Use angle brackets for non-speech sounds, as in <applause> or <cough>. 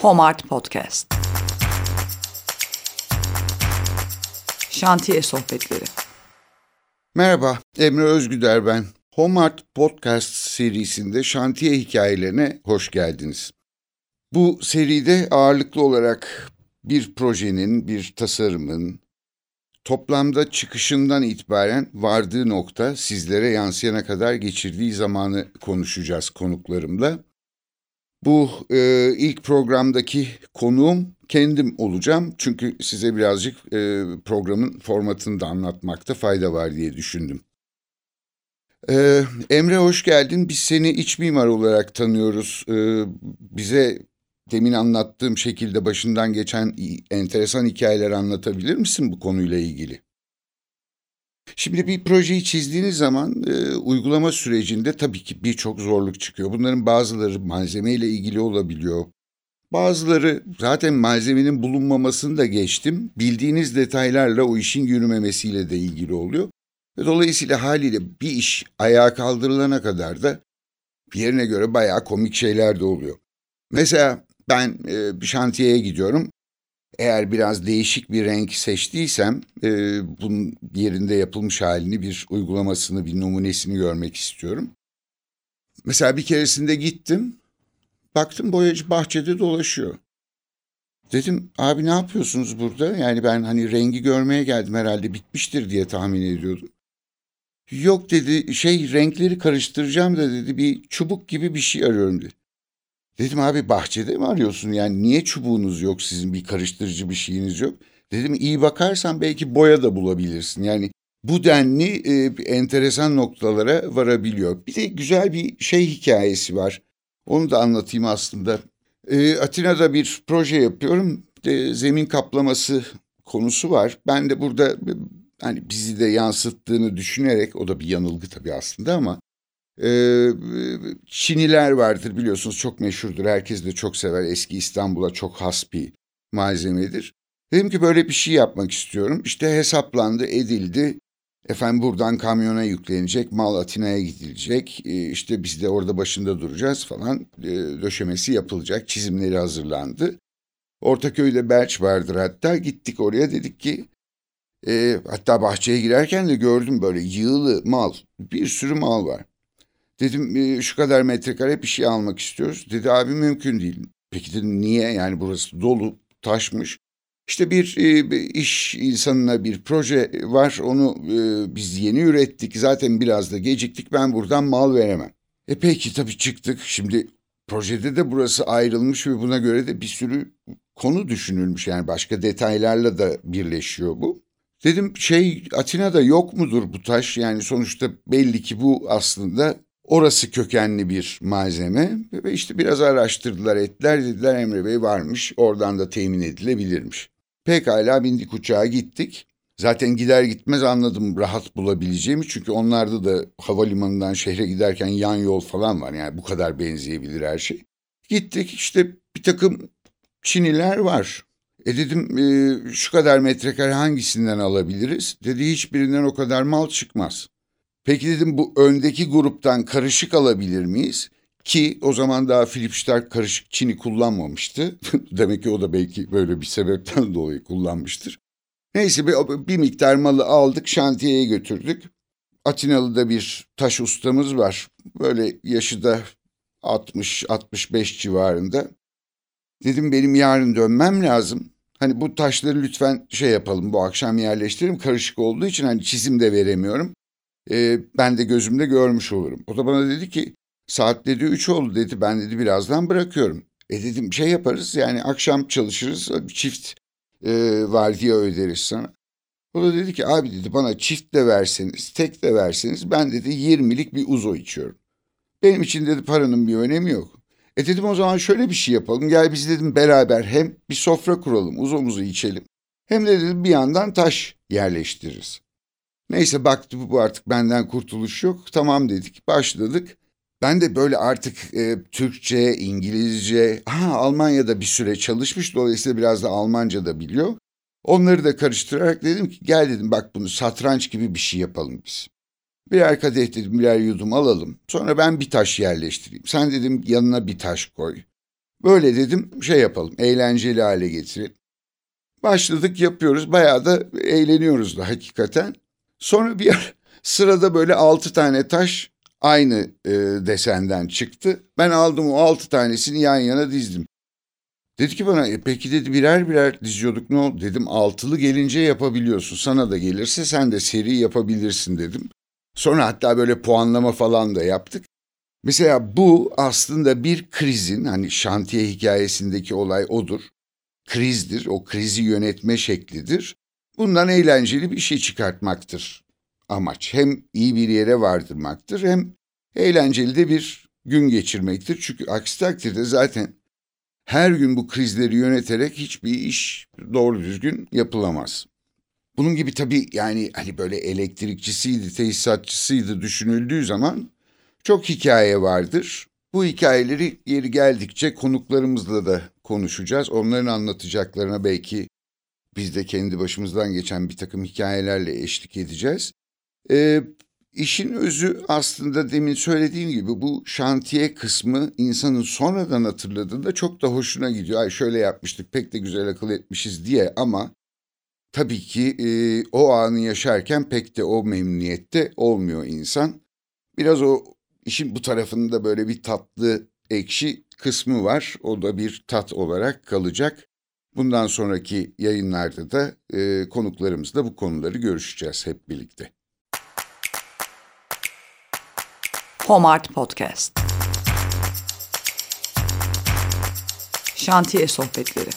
Homart Podcast. Şantiye Sohbetleri. Merhaba, Emre Özgüder ben. Homart Podcast serisinde şantiye hikayelerine hoş geldiniz. Bu seride ağırlıklı olarak bir projenin, bir tasarımın, toplamda çıkışından itibaren vardığı nokta sizlere yansıyana kadar geçirdiği zamanı konuşacağız konuklarımla. Bu e, ilk programdaki konuğum kendim olacağım. Çünkü size birazcık e, programın formatını da anlatmakta fayda var diye düşündüm. E, Emre hoş geldin. Biz seni iç mimar olarak tanıyoruz. E, bize demin anlattığım şekilde başından geçen enteresan hikayeler anlatabilir misin bu konuyla ilgili? Şimdi bir projeyi çizdiğiniz zaman e, uygulama sürecinde tabii ki birçok zorluk çıkıyor. Bunların bazıları malzemeyle ilgili olabiliyor. Bazıları zaten malzemenin bulunmamasını da geçtim. Bildiğiniz detaylarla o işin yürümemesiyle de ilgili oluyor. Ve dolayısıyla haliyle bir iş ayağa kaldırılana kadar da yerine göre bayağı komik şeyler de oluyor. Mesela ben e, bir şantiyeye gidiyorum. Eğer biraz değişik bir renk seçtiysem e, bunun yerinde yapılmış halini bir uygulamasını bir numunesini görmek istiyorum. Mesela bir keresinde gittim baktım boyacı bahçede dolaşıyor. Dedim abi ne yapıyorsunuz burada? Yani ben hani rengi görmeye geldim herhalde bitmiştir diye tahmin ediyordum. Yok dedi şey renkleri karıştıracağım da dedi bir çubuk gibi bir şey arıyorum dedi. Dedim abi bahçede mi arıyorsun? Yani niye çubuğunuz yok sizin bir karıştırıcı bir şeyiniz yok? Dedim iyi bakarsan belki boya da bulabilirsin. Yani bu denli e, enteresan noktalara varabiliyor. Bir de güzel bir şey hikayesi var. Onu da anlatayım aslında. E, Atina'da bir proje yapıyorum. De, zemin kaplaması konusu var. Ben de burada hani bizi de yansıttığını düşünerek o da bir yanılgı tabii aslında ama ee, Çiniler vardır biliyorsunuz çok meşhurdur. Herkes de çok sever. Eski İstanbul'a çok has bir malzemedir. Dedim ki böyle bir şey yapmak istiyorum. İşte hesaplandı, edildi. Efendim buradan kamyona yüklenecek, mal Atina'ya gidilecek. Ee, işte biz de orada başında duracağız falan. Ee, döşemesi yapılacak, çizimleri hazırlandı. Ortaköy'de Belç vardır hatta. Gittik oraya dedik ki e, hatta bahçeye girerken de gördüm böyle yığılı mal. Bir sürü mal var. Dedim e, şu kadar metrekare bir şey almak istiyoruz. Dedi abi mümkün değil. Peki dedim niye? Yani burası dolu taşmış. İşte bir, e, iş insanına bir proje var. Onu e, biz yeni ürettik. Zaten biraz da geciktik. Ben buradan mal veremem. E peki tabii çıktık. Şimdi projede de burası ayrılmış ve buna göre de bir sürü konu düşünülmüş. Yani başka detaylarla da birleşiyor bu. Dedim şey Atina'da yok mudur bu taş? Yani sonuçta belli ki bu aslında Orası kökenli bir malzeme ve işte biraz araştırdılar ettiler dediler Emre Bey varmış oradan da temin edilebilirmiş. Pekala bindik uçağa gittik. Zaten gider gitmez anladım rahat bulabileceğimi çünkü onlarda da havalimanından şehre giderken yan yol falan var yani bu kadar benzeyebilir her şey. Gittik işte bir takım Çiniler var. E dedim e, şu kadar metrekare hangisinden alabiliriz? Dedi hiçbirinden o kadar mal çıkmaz. Peki dedim bu öndeki gruptan karışık alabilir miyiz? Ki o zaman daha Philip Stark karışık Çin'i kullanmamıştı. <laughs> Demek ki o da belki böyle bir sebepten <laughs> dolayı kullanmıştır. Neyse bir, bir miktar malı aldık şantiyeye götürdük. Atinalı'da bir taş ustamız var. Böyle yaşı da 60-65 civarında. Dedim benim yarın dönmem lazım. Hani bu taşları lütfen şey yapalım bu akşam yerleştirelim. Karışık olduğu için hani çizim de veremiyorum e, ben de gözümde görmüş olurum. O da bana dedi ki saat dedi üç oldu dedi ben dedi birazdan bırakıyorum. E dedim şey yaparız yani akşam çalışırız çift e, vardiya öderiz sana. O da dedi ki abi dedi bana çift de verseniz tek de verseniz ben dedi 20'lik bir uzo içiyorum. Benim için dedi paranın bir önemi yok. E dedim o zaman şöyle bir şey yapalım. Gel biz dedim beraber hem bir sofra kuralım uzomuzu içelim. Hem de dedim bir yandan taş yerleştiririz. Neyse baktı bu artık benden kurtuluş yok. Tamam dedik başladık. Ben de böyle artık e, Türkçe, İngilizce, ha Almanya'da bir süre çalışmış dolayısıyla biraz da Almanca da biliyor. Onları da karıştırarak dedim ki gel dedim bak bunu satranç gibi bir şey yapalım biz. Birer kadeh dedim birer yudum alalım. Sonra ben bir taş yerleştireyim. Sen dedim yanına bir taş koy. Böyle dedim şey yapalım, eğlenceli hale getirelim. Başladık yapıyoruz, bayağı da eğleniyoruz da hakikaten. Sonra bir <laughs> sırada böyle altı tane taş aynı e, desenden çıktı. Ben aldım o altı tanesini yan yana dizdim. Dedi ki bana e, peki dedi birer birer diziyorduk ne oldu? Dedim altılı gelince yapabiliyorsun. Sana da gelirse sen de seri yapabilirsin dedim. Sonra hatta böyle puanlama falan da yaptık. Mesela bu aslında bir krizin hani şantiye hikayesindeki olay odur. Krizdir, o krizi yönetme şeklidir. Bundan eğlenceli bir şey çıkartmaktır amaç. Hem iyi bir yere vardırmaktır hem eğlenceli de bir gün geçirmektir. Çünkü aksi takdirde zaten her gün bu krizleri yöneterek hiçbir iş doğru düzgün yapılamaz. Bunun gibi tabii yani hani böyle elektrikçisiydi, tesisatçısıydı düşünüldüğü zaman çok hikaye vardır. Bu hikayeleri yeri geldikçe konuklarımızla da konuşacağız. Onların anlatacaklarına belki biz de kendi başımızdan geçen bir takım hikayelerle eşlik edeceğiz. Ee, işin özü aslında demin söylediğim gibi bu şantiye kısmı insanın sonradan hatırladığında çok da hoşuna gidiyor. Ay şöyle yapmıştık pek de güzel akıl etmişiz diye ama tabii ki e, o anı yaşarken pek de o memnuniyette olmuyor insan. Biraz o işin bu tarafında böyle bir tatlı ekşi kısmı var. O da bir tat olarak kalacak. Bundan sonraki yayınlarda da e, konuklarımızla bu konuları görüşeceğiz hep birlikte. Homart Podcast. Şantiye sohbetleri.